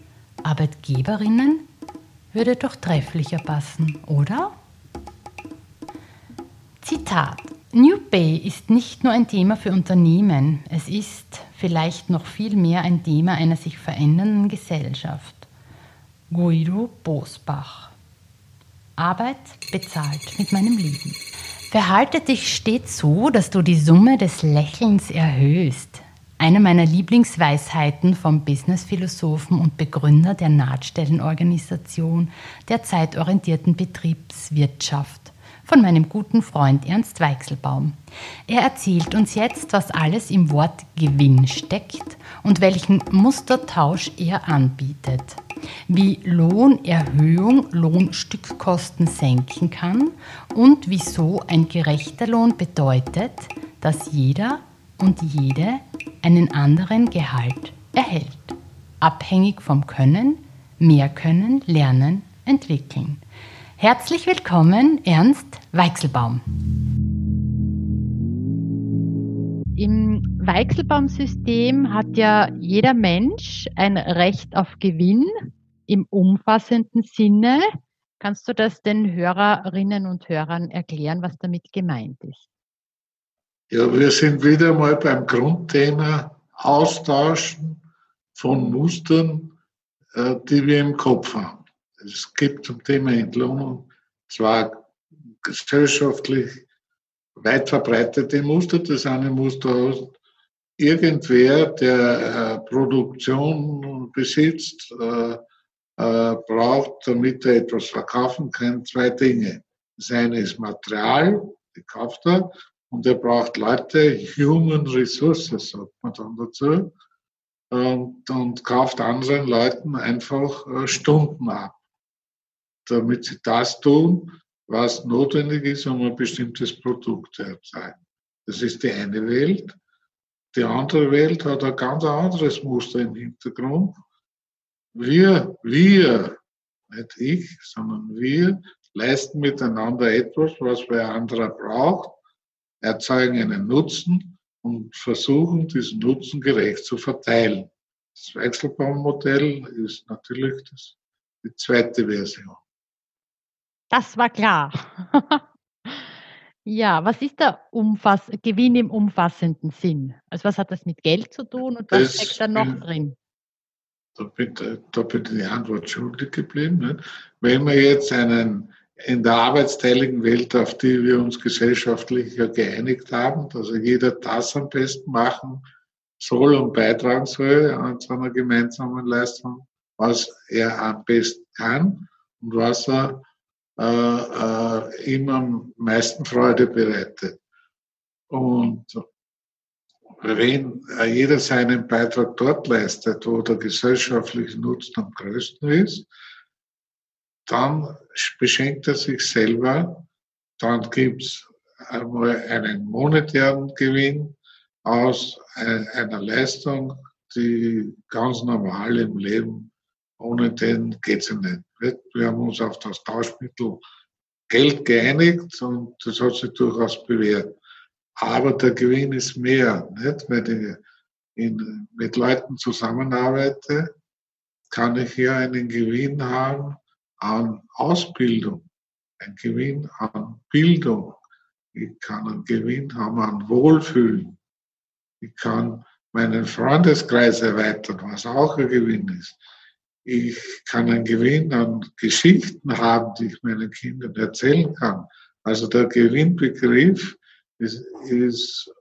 Arbeitgeberinnen würde doch trefflicher passen, oder? Zitat. New Pay ist nicht nur ein Thema für Unternehmen, es ist vielleicht noch viel mehr ein Thema einer sich verändernden Gesellschaft. Guido Bosbach. Arbeit bezahlt mit meinem Leben. Verhalte dich stets so, dass du die Summe des Lächelns erhöhst. Eine meiner Lieblingsweisheiten vom Businessphilosophen und Begründer der Nahtstellenorganisation der zeitorientierten Betriebswirtschaft von meinem guten Freund Ernst Weichselbaum. Er erzählt uns jetzt, was alles im Wort Gewinn steckt und welchen Mustertausch er anbietet wie Lohnerhöhung Lohnstückkosten senken kann und wieso ein gerechter Lohn bedeutet, dass jeder und jede einen anderen Gehalt erhält, abhängig vom Können, mehr Können, Lernen, Entwickeln. Herzlich willkommen, Ernst Weichselbaum. Im Weichselbaum-System hat ja jeder Mensch ein Recht auf Gewinn im umfassenden Sinne. Kannst du das den Hörerinnen und Hörern erklären, was damit gemeint ist? Ja, wir sind wieder mal beim Grundthema Austauschen von Mustern, äh, die wir im Kopf haben. Es gibt zum Thema Entlohnung zwar gesellschaftlich weit verbreitete Muster. Das eine Muster irgendwer, der äh, Produktion besitzt, äh, äh, braucht, damit er etwas verkaufen kann, zwei Dinge. Das ist Material, die kauft er, und er braucht Leute, Human Resources, sagt man dann dazu, und, und kauft anderen Leuten einfach Stunden ab, damit sie das tun, was notwendig ist, um ein bestimmtes Produkt zu erzeugen. Das ist die eine Welt. Die andere Welt hat ein ganz anderes Muster im Hintergrund. Wir, wir, nicht ich, sondern wir leisten miteinander etwas, was wer anderer braucht, erzeugen einen Nutzen und versuchen, diesen Nutzen gerecht zu verteilen. Das Wechselbaummodell ist natürlich das, die zweite Version. Das war klar. ja, was ist der Umfass Gewinn im umfassenden Sinn? Also was hat das mit Geld zu tun und was steckt da noch drin? Da bin, da bin ich die Antwort schuldig geblieben. Nicht? Wenn wir jetzt einen in der arbeitsteiligen Welt, auf die wir uns gesellschaftlich ja geeinigt haben, dass jeder das am besten machen soll und beitragen soll an so einer gemeinsamen Leistung, was er am besten kann und was er äh, äh, ihm am meisten Freude bereitet. Und wenn jeder seinen Beitrag dort leistet, wo der gesellschaftliche Nutzen am größten ist, dann beschenkt er sich selber, dann gibt es einmal einen monetären Gewinn aus einer Leistung, die ganz normal im Leben, ohne den geht es ja nicht. Wir haben uns auf das Tauschmittel Geld geeinigt und das hat sich durchaus bewährt. Aber der Gewinn ist mehr, nicht? Wenn ich in, mit Leuten zusammenarbeite, kann ich hier einen Gewinn haben an Ausbildung, einen Gewinn an Bildung, ich kann einen Gewinn haben an Wohlfühlen, ich kann meinen Freundeskreis erweitern, was auch ein Gewinn ist. Ich kann einen Gewinn an Geschichten haben, die ich meinen Kindern erzählen kann. Also der Gewinnbegriff ist, ist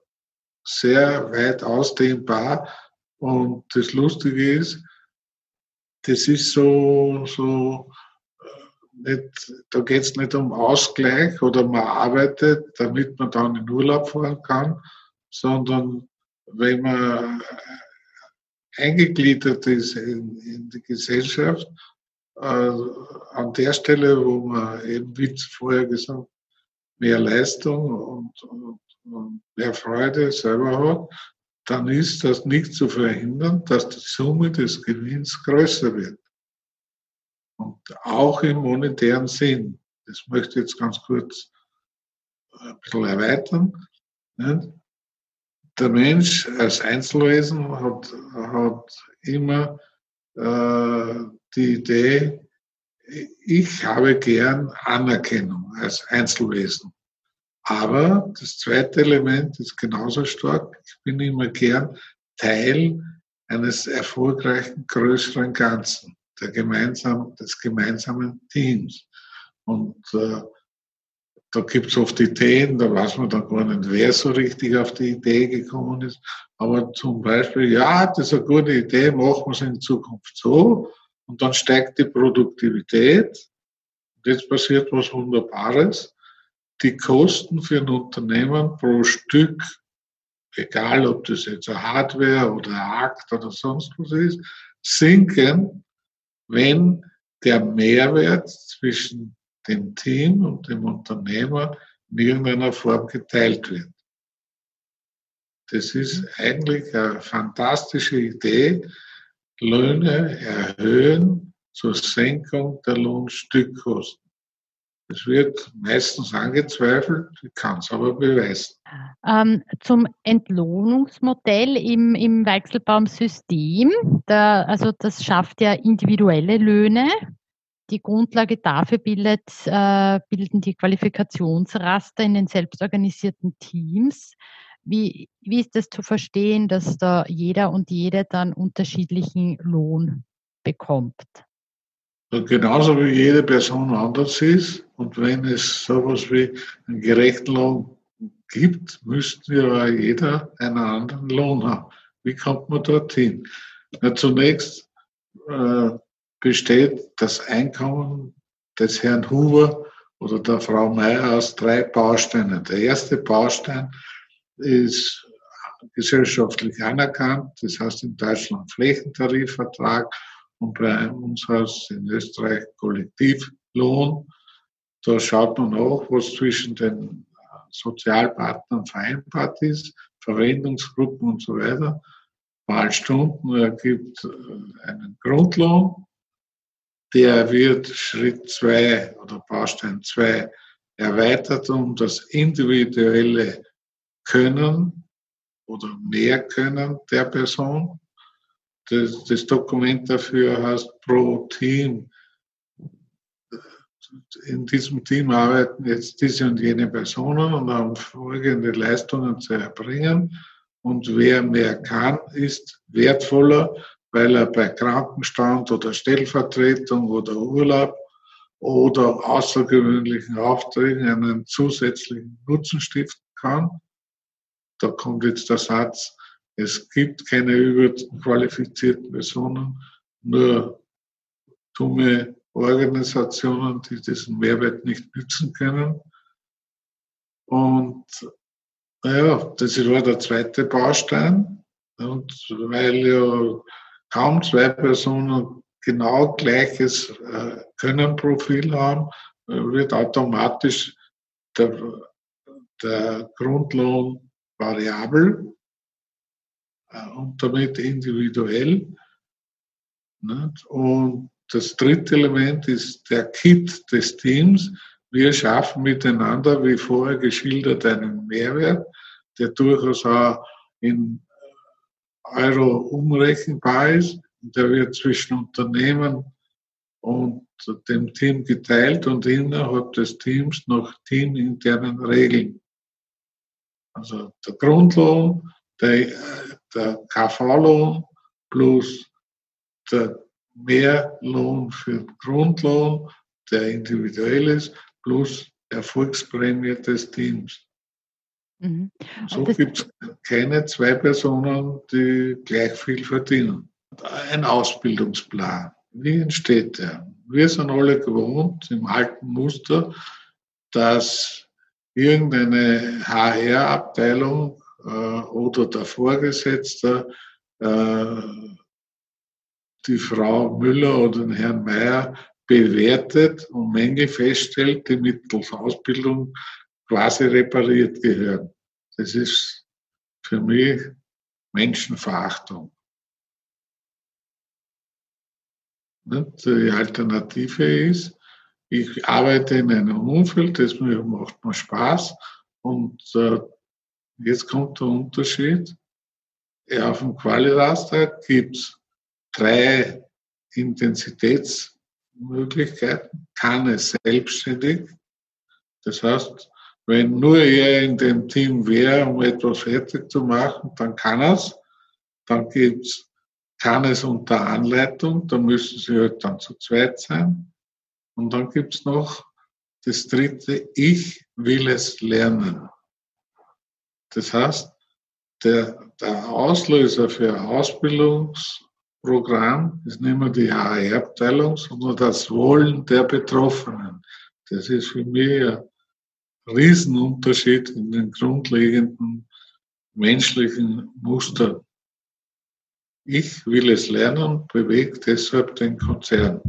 sehr weit ausdehnbar. Und das Lustige ist, das ist so, so äh, nicht, da geht es nicht um Ausgleich oder man arbeitet, damit man dann in Urlaub fahren kann, sondern wenn man eingegliedert ist in, in die Gesellschaft, äh, an der Stelle, wo man eben, wie vorher gesagt, mehr Leistung und, und, und mehr Freude selber hat, dann ist das nicht zu verhindern, dass die Summe des Gewinns größer wird. Und auch im monetären Sinn. Das möchte ich jetzt ganz kurz ein bisschen erweitern. Der Mensch als Einzelwesen hat, hat immer äh, die Idee, ich habe gern Anerkennung als Einzelwesen. Aber das zweite Element ist genauso stark. Ich bin immer gern Teil eines erfolgreichen größeren Ganzen, der gemeinsam, des gemeinsamen Teams. Und äh, da gibt es oft Ideen, da weiß man dann gar nicht, wer so richtig auf die Idee gekommen ist. Aber zum Beispiel, ja, das ist eine gute Idee, machen wir es in Zukunft so. Und dann steigt die Produktivität. Und jetzt passiert was Wunderbares die Kosten für ein Unternehmen pro Stück, egal ob das jetzt eine Hardware oder ein Akt oder sonst was ist, sinken, wenn der Mehrwert zwischen dem Team und dem Unternehmer in irgendeiner Form geteilt wird. Das ist eigentlich eine fantastische Idee. Löhne erhöhen zur Senkung der Lohnstückkosten. Es wird meistens angezweifelt, ich kann es aber beweisen. Ähm, zum Entlohnungsmodell im, im Weichselbaum-System. Da, also das schafft ja individuelle Löhne. Die Grundlage dafür bildet, äh, bilden die Qualifikationsraster in den selbstorganisierten Teams. Wie, wie ist das zu verstehen, dass da jeder und jede dann unterschiedlichen Lohn bekommt? Genauso wie jede Person anders ist. Und wenn es sowas wie einen gerechten Lohn gibt, müsste ja jeder einen anderen Lohn haben. Wie kommt man dorthin? Na, zunächst äh, besteht das Einkommen des Herrn Huber oder der Frau Meyer aus drei Bausteinen. Der erste Baustein ist gesellschaftlich anerkannt, das heißt in Deutschland Flächentarifvertrag und bei uns heißt es in Österreich Kollektivlohn. Da schaut man auch, was zwischen den Sozialpartnern vereinbart ist, Verwendungsgruppen und so weiter. Mal Stunden ergibt äh, einen Grundlohn. Der wird Schritt zwei oder Baustein zwei erweitert um das individuelle Können oder mehr Können der Person das, das Dokument dafür heißt Pro Team. In diesem Team arbeiten jetzt diese und jene Personen und haben folgende Leistungen zu erbringen. Und wer mehr kann, ist wertvoller, weil er bei Krankenstand oder Stellvertretung oder Urlaub oder außergewöhnlichen Aufträgen einen zusätzlichen Nutzen stiften kann. Da kommt jetzt der Satz, es gibt keine überqualifizierten Personen, nur dumme Organisationen, die diesen Mehrwert nicht nützen können. Und naja, das war der zweite Baustein. Und weil ja kaum zwei Personen genau gleiches äh, Könnenprofil haben, äh, wird automatisch der, der Grundlohn variabel äh, und damit individuell. Und das dritte Element ist der Kit des Teams. Wir schaffen miteinander, wie vorher geschildert, einen Mehrwert, der durchaus auch in Euro umrechenbar ist. Der wird zwischen Unternehmen und dem Team geteilt und innerhalb des Teams noch teaminternen Regeln. Also der Grundlohn, der der KV-Lohn plus der mehr Lohn für den Grundlohn, der individuell ist, plus Erfolgsprämie des Teams. Mhm. So gibt es keine zwei Personen, die gleich viel verdienen. Ein Ausbildungsplan. Wie entsteht der? Wir sind alle gewohnt im alten Muster, dass irgendeine HR-Abteilung äh, oder der Vorgesetzte äh, die Frau Müller oder den Herrn Mayer bewertet und Mängel feststellt, die mittels Ausbildung quasi repariert gehören. Das ist für mich Menschenverachtung. Die Alternative ist, ich arbeite in einem Umfeld, das macht mir Spaß und äh, jetzt kommt der Unterschied. Auf dem Qualiraster gibt es drei Intensitätsmöglichkeiten. Kann es selbstständig, das heißt, wenn nur er in dem Team wäre, um etwas fertig zu machen, dann kann er es. Dann gibt's, kann es unter Anleitung, da müssen sie halt dann zu zweit sein. Und dann gibt's noch das dritte, ich will es lernen. Das heißt, der, der Auslöser für ein Ausbildungsprogramm ist nicht mehr die HR-Abteilung, sondern das Wollen der Betroffenen. Das ist für mich ein Riesenunterschied in den grundlegenden menschlichen Mustern. Ich will es lernen, bewegt deshalb den Konzern.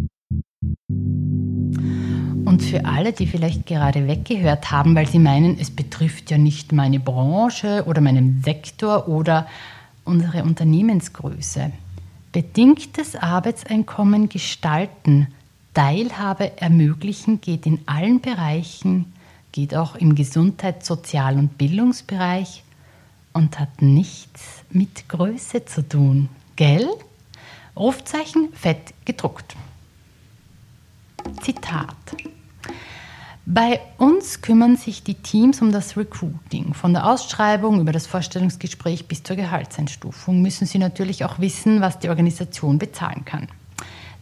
Und für alle, die vielleicht gerade weggehört haben, weil sie meinen, es betrifft ja nicht meine Branche oder meinen Sektor oder unsere Unternehmensgröße. Bedingtes Arbeitseinkommen gestalten, Teilhabe ermöglichen geht in allen Bereichen geht auch im Gesundheits-, Sozial- und Bildungsbereich und hat nichts mit Größe zu tun. Gell? Rufzeichen fett gedruckt. Zitat. Bei uns kümmern sich die Teams um das Recruiting. Von der Ausschreibung über das Vorstellungsgespräch bis zur Gehaltseinstufung müssen Sie natürlich auch wissen, was die Organisation bezahlen kann.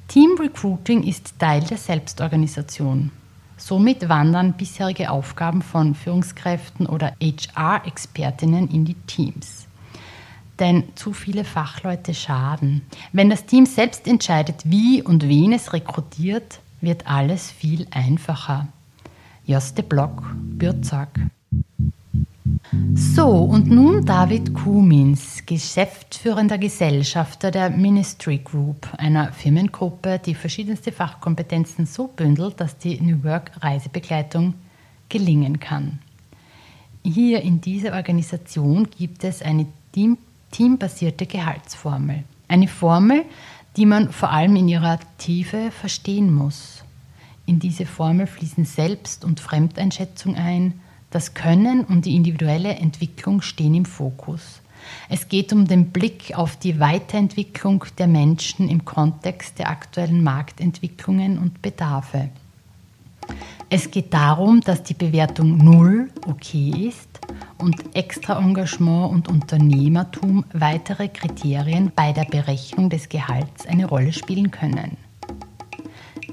Team Recruiting ist Teil der Selbstorganisation. Somit wandern bisherige Aufgaben von Führungskräften oder HR-Expertinnen in die Teams. Denn zu viele Fachleute schaden. Wenn das Team selbst entscheidet, wie und wen es rekrutiert, wird alles viel einfacher. Joste Block, Bürzag. So, und nun David Kumins, geschäftsführender Gesellschafter der Ministry Group, einer Firmengruppe, die verschiedenste Fachkompetenzen so bündelt, dass die New Work Reisebegleitung gelingen kann. Hier in dieser Organisation gibt es eine team teambasierte Gehaltsformel. Eine Formel, die man vor allem in ihrer Tiefe verstehen muss. In diese Formel fließen Selbst- und Fremdeinschätzung ein, das Können und die individuelle Entwicklung stehen im Fokus. Es geht um den Blick auf die Weiterentwicklung der Menschen im Kontext der aktuellen Marktentwicklungen und Bedarfe. Es geht darum, dass die Bewertung null okay ist und extra Engagement und Unternehmertum weitere Kriterien bei der Berechnung des Gehalts eine Rolle spielen können.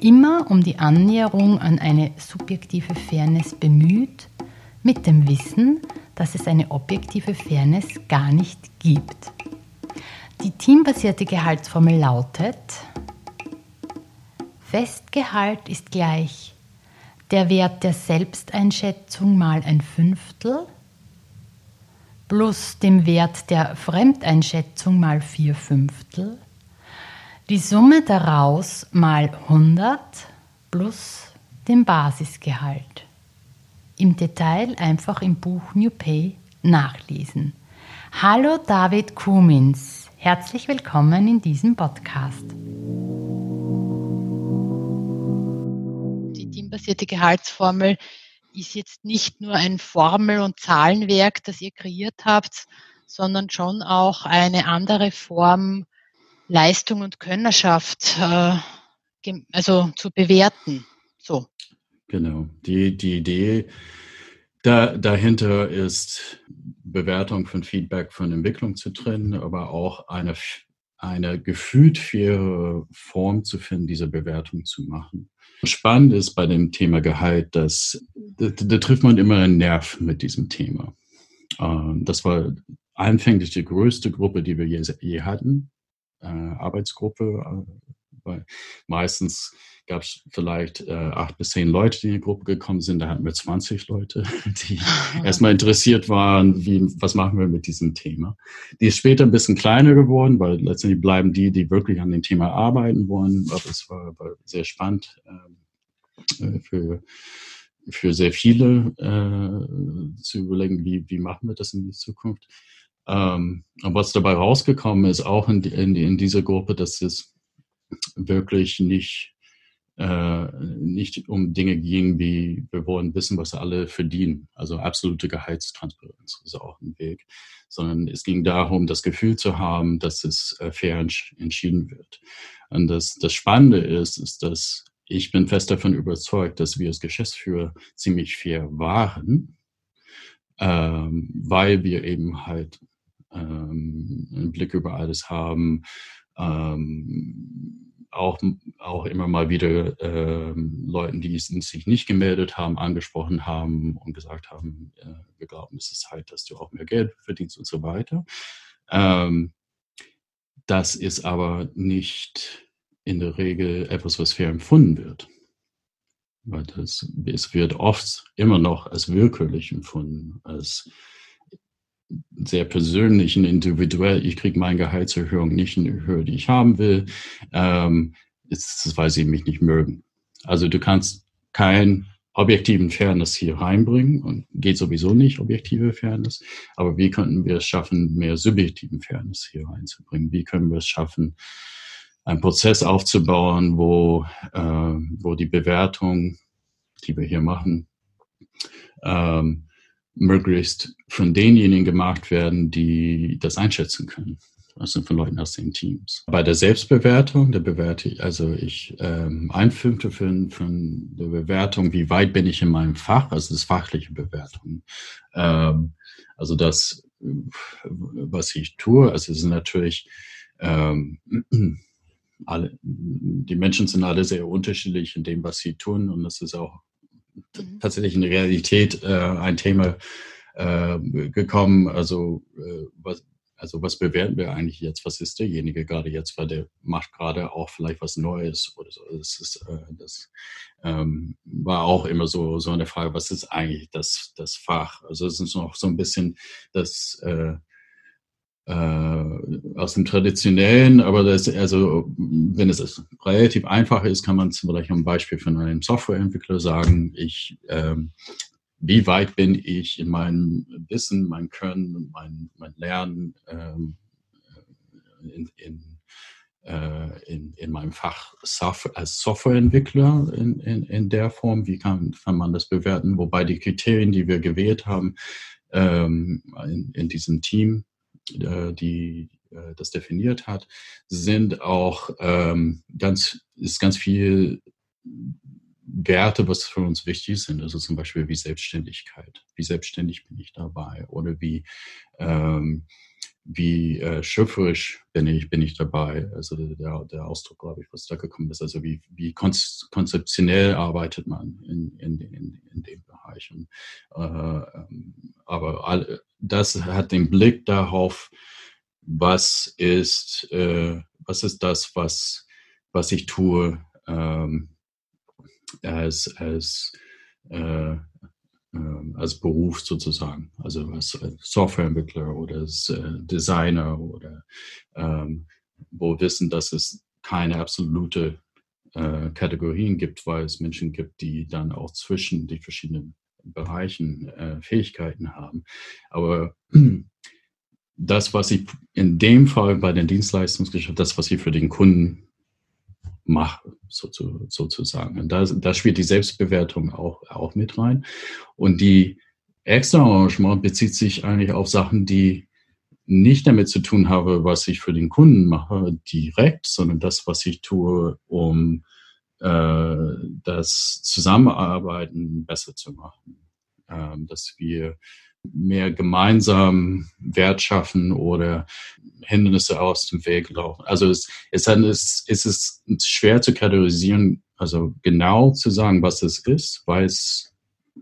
Immer um die Annäherung an eine subjektive Fairness bemüht, mit dem Wissen, dass es eine objektive Fairness gar nicht gibt. Die teambasierte Gehaltsformel lautet, Festgehalt ist gleich der Wert der Selbsteinschätzung mal ein Fünftel plus dem Wert der Fremdeinschätzung mal vier Fünftel, die Summe daraus mal 100 plus dem Basisgehalt im Detail einfach im Buch New Pay nachlesen. Hallo David Kumins, herzlich willkommen in diesem Podcast. Die teambasierte Gehaltsformel ist jetzt nicht nur ein Formel- und Zahlenwerk, das ihr kreiert habt, sondern schon auch eine andere Form, Leistung und Könnerschaft äh, also zu bewerten. So. Genau. Die, die Idee da, dahinter ist Bewertung von Feedback von Entwicklung zu trennen, aber auch eine, eine gefühlt faire Form zu finden, diese Bewertung zu machen. Spannend ist bei dem Thema Gehalt, dass da, da trifft man immer einen Nerv mit diesem Thema. Ähm, das war anfänglich die größte Gruppe, die wir je, je hatten, äh, Arbeitsgruppe. Weil meistens gab es vielleicht äh, acht bis zehn Leute, die in die Gruppe gekommen sind. Da hatten wir 20 Leute, die erstmal interessiert waren, wie, was machen wir mit diesem Thema. Die ist später ein bisschen kleiner geworden, weil letztendlich bleiben die, die wirklich an dem Thema arbeiten wollen. Aber es war, war sehr spannend äh, für für sehr viele äh, zu überlegen, wie, wie machen wir das in die Zukunft. Ähm, und was dabei rausgekommen ist, auch in, in, in dieser Gruppe, dass es wirklich nicht, äh, nicht um Dinge ging, wie wir wollen wissen, was alle verdienen. Also absolute Gehaltstransparenz ist auch ein Weg. Sondern es ging darum, das Gefühl zu haben, dass es äh, fair entschieden wird. Und das, das Spannende ist, ist, dass ich bin fest davon überzeugt, dass wir als Geschäftsführer ziemlich fair waren, ähm, weil wir eben halt ähm, einen Blick über alles haben, ähm, auch, auch immer mal wieder ähm, Leuten, die sich nicht gemeldet haben, angesprochen haben und gesagt haben, äh, wir glauben, es ist Zeit, dass du auch mehr Geld verdienst und so weiter. Ähm, das ist aber nicht in der Regel etwas, was fair empfunden wird. Weil das, es wird oft immer noch als willkürlich empfunden, als sehr persönlich und individuell. Ich kriege meine Gehaltserhöhung nicht in der Höhe, die ich haben will, ähm, ist, weil sie mich nicht mögen. Also du kannst keinen objektiven Fairness hier reinbringen und geht sowieso nicht objektive Fairness. Aber wie könnten wir es schaffen, mehr subjektiven Fairness hier reinzubringen? Wie können wir es schaffen, einen Prozess aufzubauen, wo, äh, wo die Bewertung, die wir hier machen, ähm, möglichst von denjenigen gemacht werden, die das einschätzen können. Also von Leuten aus den Teams. Bei der Selbstbewertung, der bewerte ich, also ich ähm, ein Fünftel von, von der Bewertung, wie weit bin ich in meinem Fach, also das fachliche Bewertung. Ähm, also das, was ich tue, also es ist natürlich ähm, alle, die Menschen sind alle sehr unterschiedlich in dem, was sie tun. Und das ist auch. Tatsächlich in der Realität äh, ein Thema äh, gekommen. Also, äh, was, also was bewerten wir eigentlich jetzt? Was ist derjenige gerade jetzt? Weil der macht gerade auch vielleicht was Neues oder so. Das, ist, äh, das ähm, war auch immer so, so eine Frage, was ist eigentlich das, das Fach? Also es ist noch so ein bisschen das äh, aus dem traditionellen, aber das, also wenn es relativ einfach ist, kann man zum Beispiel ein Beispiel von einem Softwareentwickler sagen, ich, ähm, wie weit bin ich in meinem Wissen, mein Können, mein, mein Lernen ähm, in, in, äh, in, in meinem Fach als Softwareentwickler in, in, in der Form, wie kann, kann man das bewerten, wobei die Kriterien, die wir gewählt haben, ähm, in, in diesem Team, äh, die äh, das definiert hat, sind auch ähm, ganz, ist ganz viel Werte, was für uns wichtig sind. Also zum Beispiel wie Selbstständigkeit. Wie selbstständig bin ich dabei? Oder wie, ähm, wie äh, schöpferisch bin ich, bin ich dabei? Also der, der Ausdruck, glaube ich, was da gekommen ist. Also wie, wie konzeptionell arbeitet man in, in, in, in dem Bereich. Und, äh, ähm, aber all, das hat den Blick darauf, was ist, äh, was ist das, was, was ich tue ähm, als, als, äh, ähm, als Beruf sozusagen, also als Softwareentwickler oder als äh, Designer oder ähm, wo wissen, dass es keine absolute äh, Kategorien gibt, weil es Menschen gibt, die dann auch zwischen die verschiedenen Bereichen äh, Fähigkeiten haben. Aber das, was ich in dem Fall bei den Dienstleistungsgeschäften, das, was ich für den Kunden mache, sozusagen. Und da, da spielt die Selbstbewertung auch, auch mit rein. Und die extra Arrangement bezieht sich eigentlich auf Sachen, die nicht damit zu tun haben, was ich für den Kunden mache, direkt, sondern das, was ich tue, um das Zusammenarbeiten besser zu machen. Ähm, dass wir mehr gemeinsam Wert schaffen oder Hindernisse aus dem Weg laufen. Also es, es, es, es ist schwer zu kategorisieren, also genau zu sagen, was es ist, weil es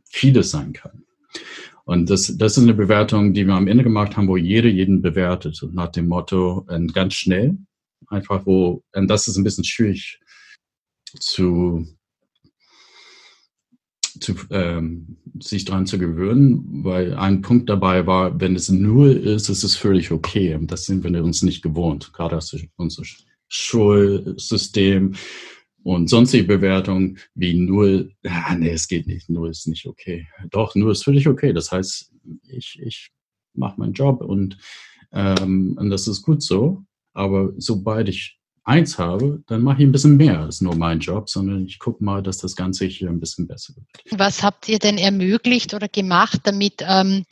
vieles sein kann. Und das, das ist eine Bewertung, die wir am Ende gemacht haben, wo jeder jeden bewertet. Und nach dem Motto, äh, ganz schnell, einfach wo, und das ist ein bisschen schwierig zu, zu ähm, sich dran zu gewöhnen, weil ein Punkt dabei war, wenn es null ist, ist es völlig okay. Das sind wir uns nicht gewohnt, gerade aus unserem Schulsystem und sonstige Bewertungen wie null, ah, nee, es geht nicht, null ist nicht okay. Doch, null ist völlig okay. Das heißt, ich, ich mache meinen Job und, ähm, und das ist gut so. Aber sobald ich eins habe, dann mache ich ein bisschen mehr als nur mein Job, sondern ich gucke mal, dass das Ganze hier ein bisschen besser wird. Was habt ihr denn ermöglicht oder gemacht, damit ähm,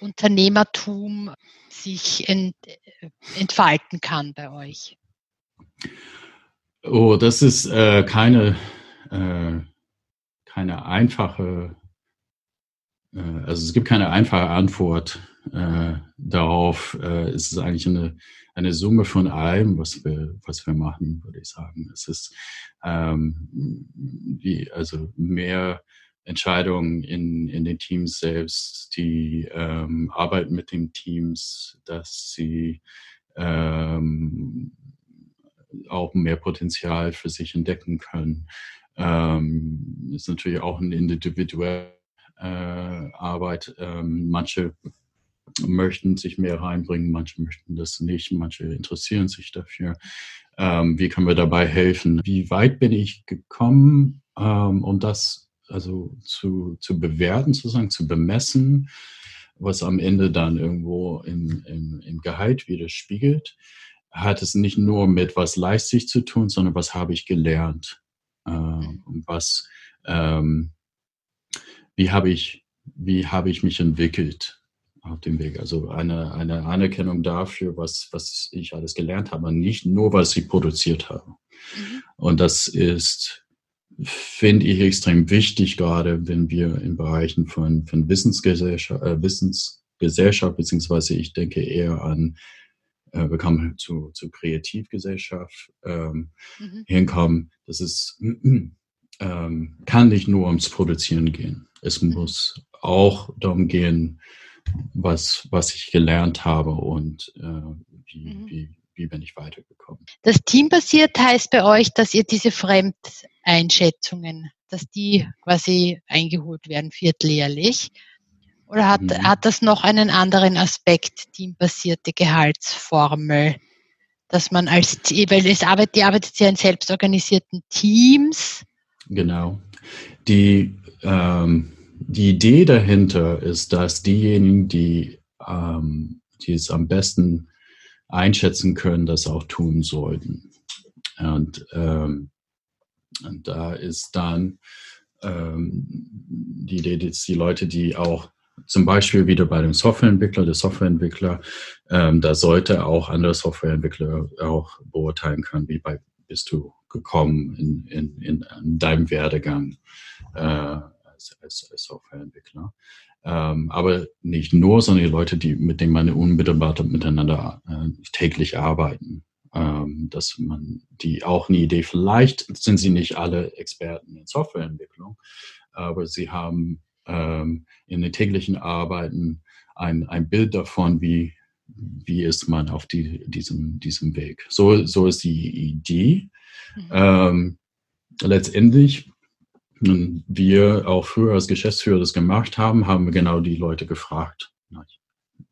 Unternehmertum sich ent, entfalten kann bei euch? Oh, das ist äh, keine, äh, keine einfache, äh, also es gibt keine einfache Antwort äh, darauf. Äh, es ist eigentlich eine, eine Summe von allem, was wir, was wir machen, würde ich sagen. Es ist ähm, die, also mehr Entscheidungen in, in den Teams selbst, die ähm, Arbeit mit den Teams, dass sie ähm, auch mehr Potenzial für sich entdecken können. Ähm, ist natürlich auch eine individuelle äh, Arbeit. Ähm, manche möchten sich mehr reinbringen, manche möchten das nicht, manche interessieren sich dafür. Ähm, wie können wir dabei helfen? Wie weit bin ich gekommen, ähm, um das also zu, zu bewerten, sozusagen zu bemessen, was am Ende dann irgendwo im, im, im Gehalt widerspiegelt? hat es nicht nur mit was leistet zu tun, sondern was habe ich gelernt äh, was, ähm, wie habe ich, wie habe ich mich entwickelt auf dem Weg. Also eine, eine Anerkennung dafür, was, was ich alles gelernt habe, nicht nur, was ich produziert habe. Mhm. Und das ist, finde ich, extrem wichtig, gerade wenn wir in Bereichen von, von Wissensgesellschaft, äh, Wissensgesellschaft, beziehungsweise ich denke eher an äh, wir kamen zu, zu Kreativgesellschaft ähm, mhm. hinkommen. Das ist, ähm, kann nicht nur ums Produzieren gehen. Es mhm. muss auch darum gehen, was, was ich gelernt habe und äh, wie, mhm. wie, wie bin ich weitergekommen. Das Teambasiert heißt bei euch, dass ihr diese Fremdeinschätzungen, dass die quasi eingeholt werden vierteljährlich. Oder hat, mhm. hat das noch einen anderen Aspekt, teambasierte Gehaltsformel? Dass man als, weil es arbeitet, die arbeitet ja in selbstorganisierten Teams. Genau. Die, ähm, die Idee dahinter ist, dass diejenigen, die, ähm, die es am besten einschätzen können, das auch tun sollten. Und, ähm, und da ist dann ähm, die Idee, dass die Leute, die auch zum Beispiel wieder bei dem Softwareentwickler, der Softwareentwickler, ähm, da sollte auch andere Softwareentwickler auch beurteilen können, wie weit bist du gekommen in, in, in, in deinem Werdegang äh, als, als, als Softwareentwickler. Ähm, aber nicht nur, sondern die Leute, die, mit denen man unmittelbar miteinander äh, täglich arbeiten. Ähm, dass man die auch eine Idee, vielleicht sind sie nicht alle Experten in Softwareentwicklung, aber sie haben ähm, in den täglichen Arbeiten ein, ein Bild davon, wie, wie ist man auf die, diesem, diesem Weg. So, so ist die Idee. Mhm. Ähm, letztendlich, wir auch früher als Geschäftsführer das gemacht haben, haben wir genau die Leute gefragt,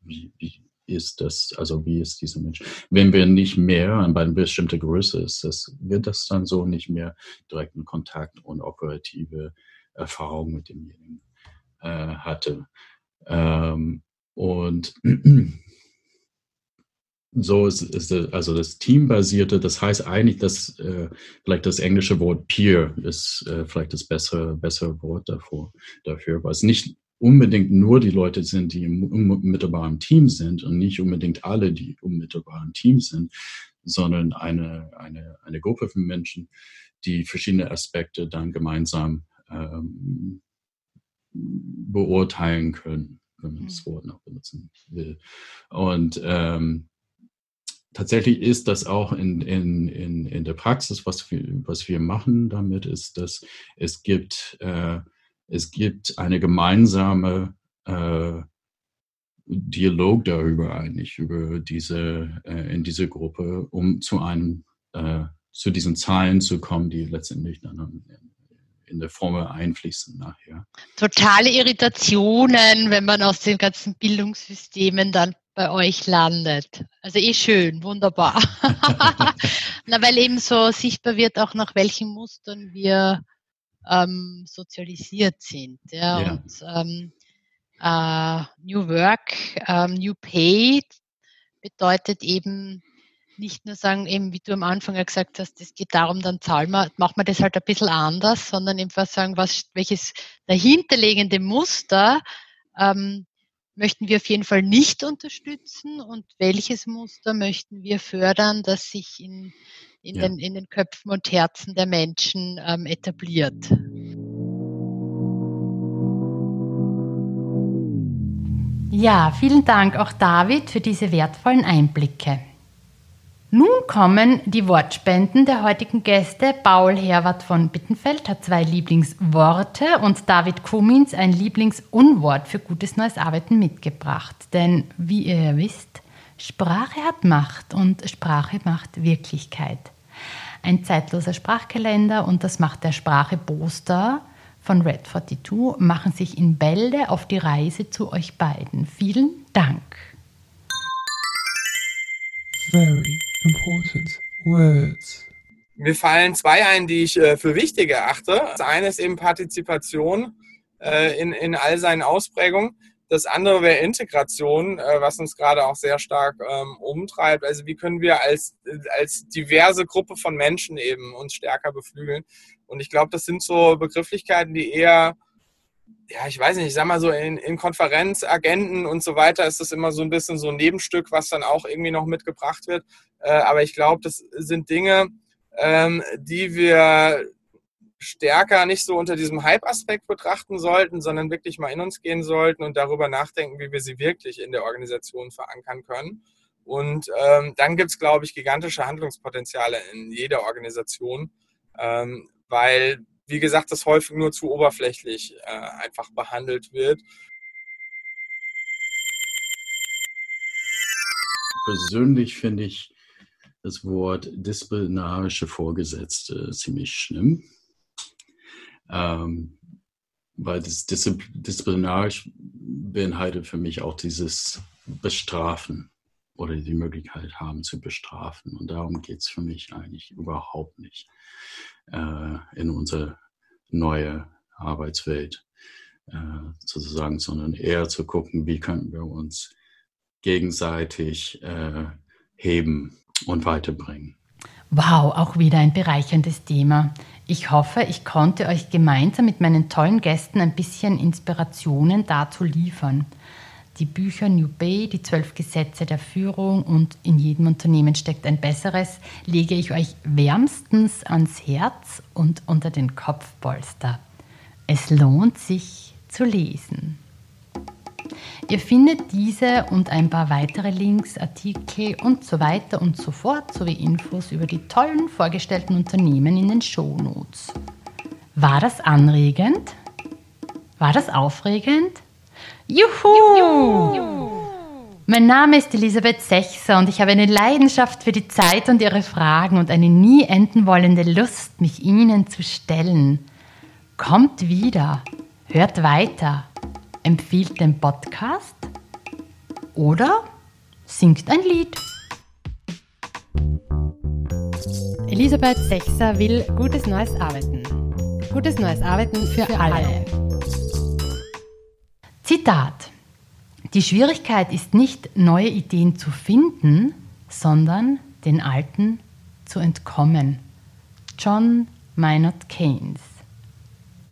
wie, wie ist das, also wie ist dieser Mensch? Wenn wir nicht mehr an einer bestimmten Größe ist, das, wird das dann so nicht mehr direkten Kontakt und operative Erfahrung mit demjenigen äh, hatte. Ähm, und so ist, ist also das Teambasierte, das heißt eigentlich, dass äh, vielleicht das englische Wort Peer ist äh, vielleicht das bessere, bessere Wort davor, dafür, weil es nicht unbedingt nur die Leute sind, die im unmittelbaren Team sind und nicht unbedingt alle, die unmittelbar im Team sind, sondern eine, eine, eine Gruppe von Menschen, die verschiedene Aspekte dann gemeinsam ähm, beurteilen können. wenn man das Wort noch benutzen will. Und ähm, tatsächlich ist das auch in, in, in, in der Praxis, was wir, was wir machen damit, ist, dass es gibt, äh, es gibt eine gemeinsame äh, Dialog darüber eigentlich, über diese, äh, in diese Gruppe, um zu einem, äh, zu diesen Zahlen zu kommen, die letztendlich dann in der Formel einfließen nachher. Totale Irritationen, wenn man aus den ganzen Bildungssystemen dann bei euch landet. Also eh schön, wunderbar. Na, weil eben so sichtbar wird auch nach welchen Mustern wir ähm, sozialisiert sind. Ja, ja. Und ähm, äh, New Work, ähm, New Pay bedeutet eben nicht nur sagen, eben wie du am Anfang ja gesagt hast, es geht darum, dann zahlen wir, machen wir das halt ein bisschen anders, sondern einfach sagen, was, welches dahinterliegende Muster ähm, möchten wir auf jeden Fall nicht unterstützen und welches Muster möchten wir fördern, das sich in, in, ja. den, in den Köpfen und Herzen der Menschen ähm, etabliert. Ja, vielen Dank auch David für diese wertvollen Einblicke. Nun kommen die Wortspenden der heutigen Gäste. Paul Herwart von Bittenfeld hat zwei Lieblingsworte und David Kumins ein Lieblingsunwort für gutes neues Arbeiten mitgebracht. Denn wie ihr ja wisst, Sprache hat Macht und Sprache macht Wirklichkeit. Ein zeitloser Sprachkalender und das macht der Sprache Poster von Red 42 machen sich in Bälde auf die Reise zu euch beiden. Vielen Dank. Very important words. Mir fallen zwei ein, die ich äh, für wichtig erachte. Das eine ist eben Partizipation äh, in, in all seinen Ausprägungen. Das andere wäre Integration, äh, was uns gerade auch sehr stark ähm, umtreibt. Also wie können wir als, als diverse Gruppe von Menschen eben uns stärker beflügeln? Und ich glaube, das sind so Begrifflichkeiten, die eher, ja, ich weiß nicht, ich sag mal so, in, in Konferenzagenten und so weiter ist das immer so ein bisschen so ein Nebenstück, was dann auch irgendwie noch mitgebracht wird. Äh, aber ich glaube, das sind Dinge, ähm, die wir stärker nicht so unter diesem Hype-Aspekt betrachten sollten, sondern wirklich mal in uns gehen sollten und darüber nachdenken, wie wir sie wirklich in der Organisation verankern können. Und ähm, dann gibt es, glaube ich, gigantische Handlungspotenziale in jeder Organisation, ähm, weil, wie gesagt, das häufig nur zu oberflächlich äh, einfach behandelt wird. Persönlich finde ich das Wort disziplinarische Vorgesetzte ziemlich schlimm, ähm, weil das disziplinarisch beinhaltet für mich auch dieses Bestrafen oder die Möglichkeit haben zu bestrafen. Und darum geht es für mich eigentlich überhaupt nicht äh, in unsere neue Arbeitswelt äh, sozusagen, sondern eher zu gucken, wie könnten wir uns gegenseitig äh, heben und weiterbringen. Wow, auch wieder ein bereicherndes Thema. Ich hoffe, ich konnte euch gemeinsam mit meinen tollen Gästen ein bisschen Inspirationen dazu liefern die Bücher New Bay, die zwölf Gesetze der Führung und in jedem Unternehmen steckt ein besseres, lege ich euch wärmstens ans Herz und unter den Kopfpolster. Es lohnt sich zu lesen. Ihr findet diese und ein paar weitere Links, Artikel und so weiter und so fort sowie Infos über die tollen vorgestellten Unternehmen in den Shownotes. War das anregend? War das aufregend? Juhu! Juhu! Mein Name ist Elisabeth Sechser und ich habe eine Leidenschaft für die Zeit und ihre Fragen und eine nie enden wollende Lust, mich ihnen zu stellen. Kommt wieder, hört weiter, empfiehlt den Podcast oder singt ein Lied. Elisabeth Sechser will gutes neues Arbeiten. Gutes neues Arbeiten für, für alle. alle. Zitat. Die Schwierigkeit ist nicht, neue Ideen zu finden, sondern den alten zu entkommen. John Maynard Keynes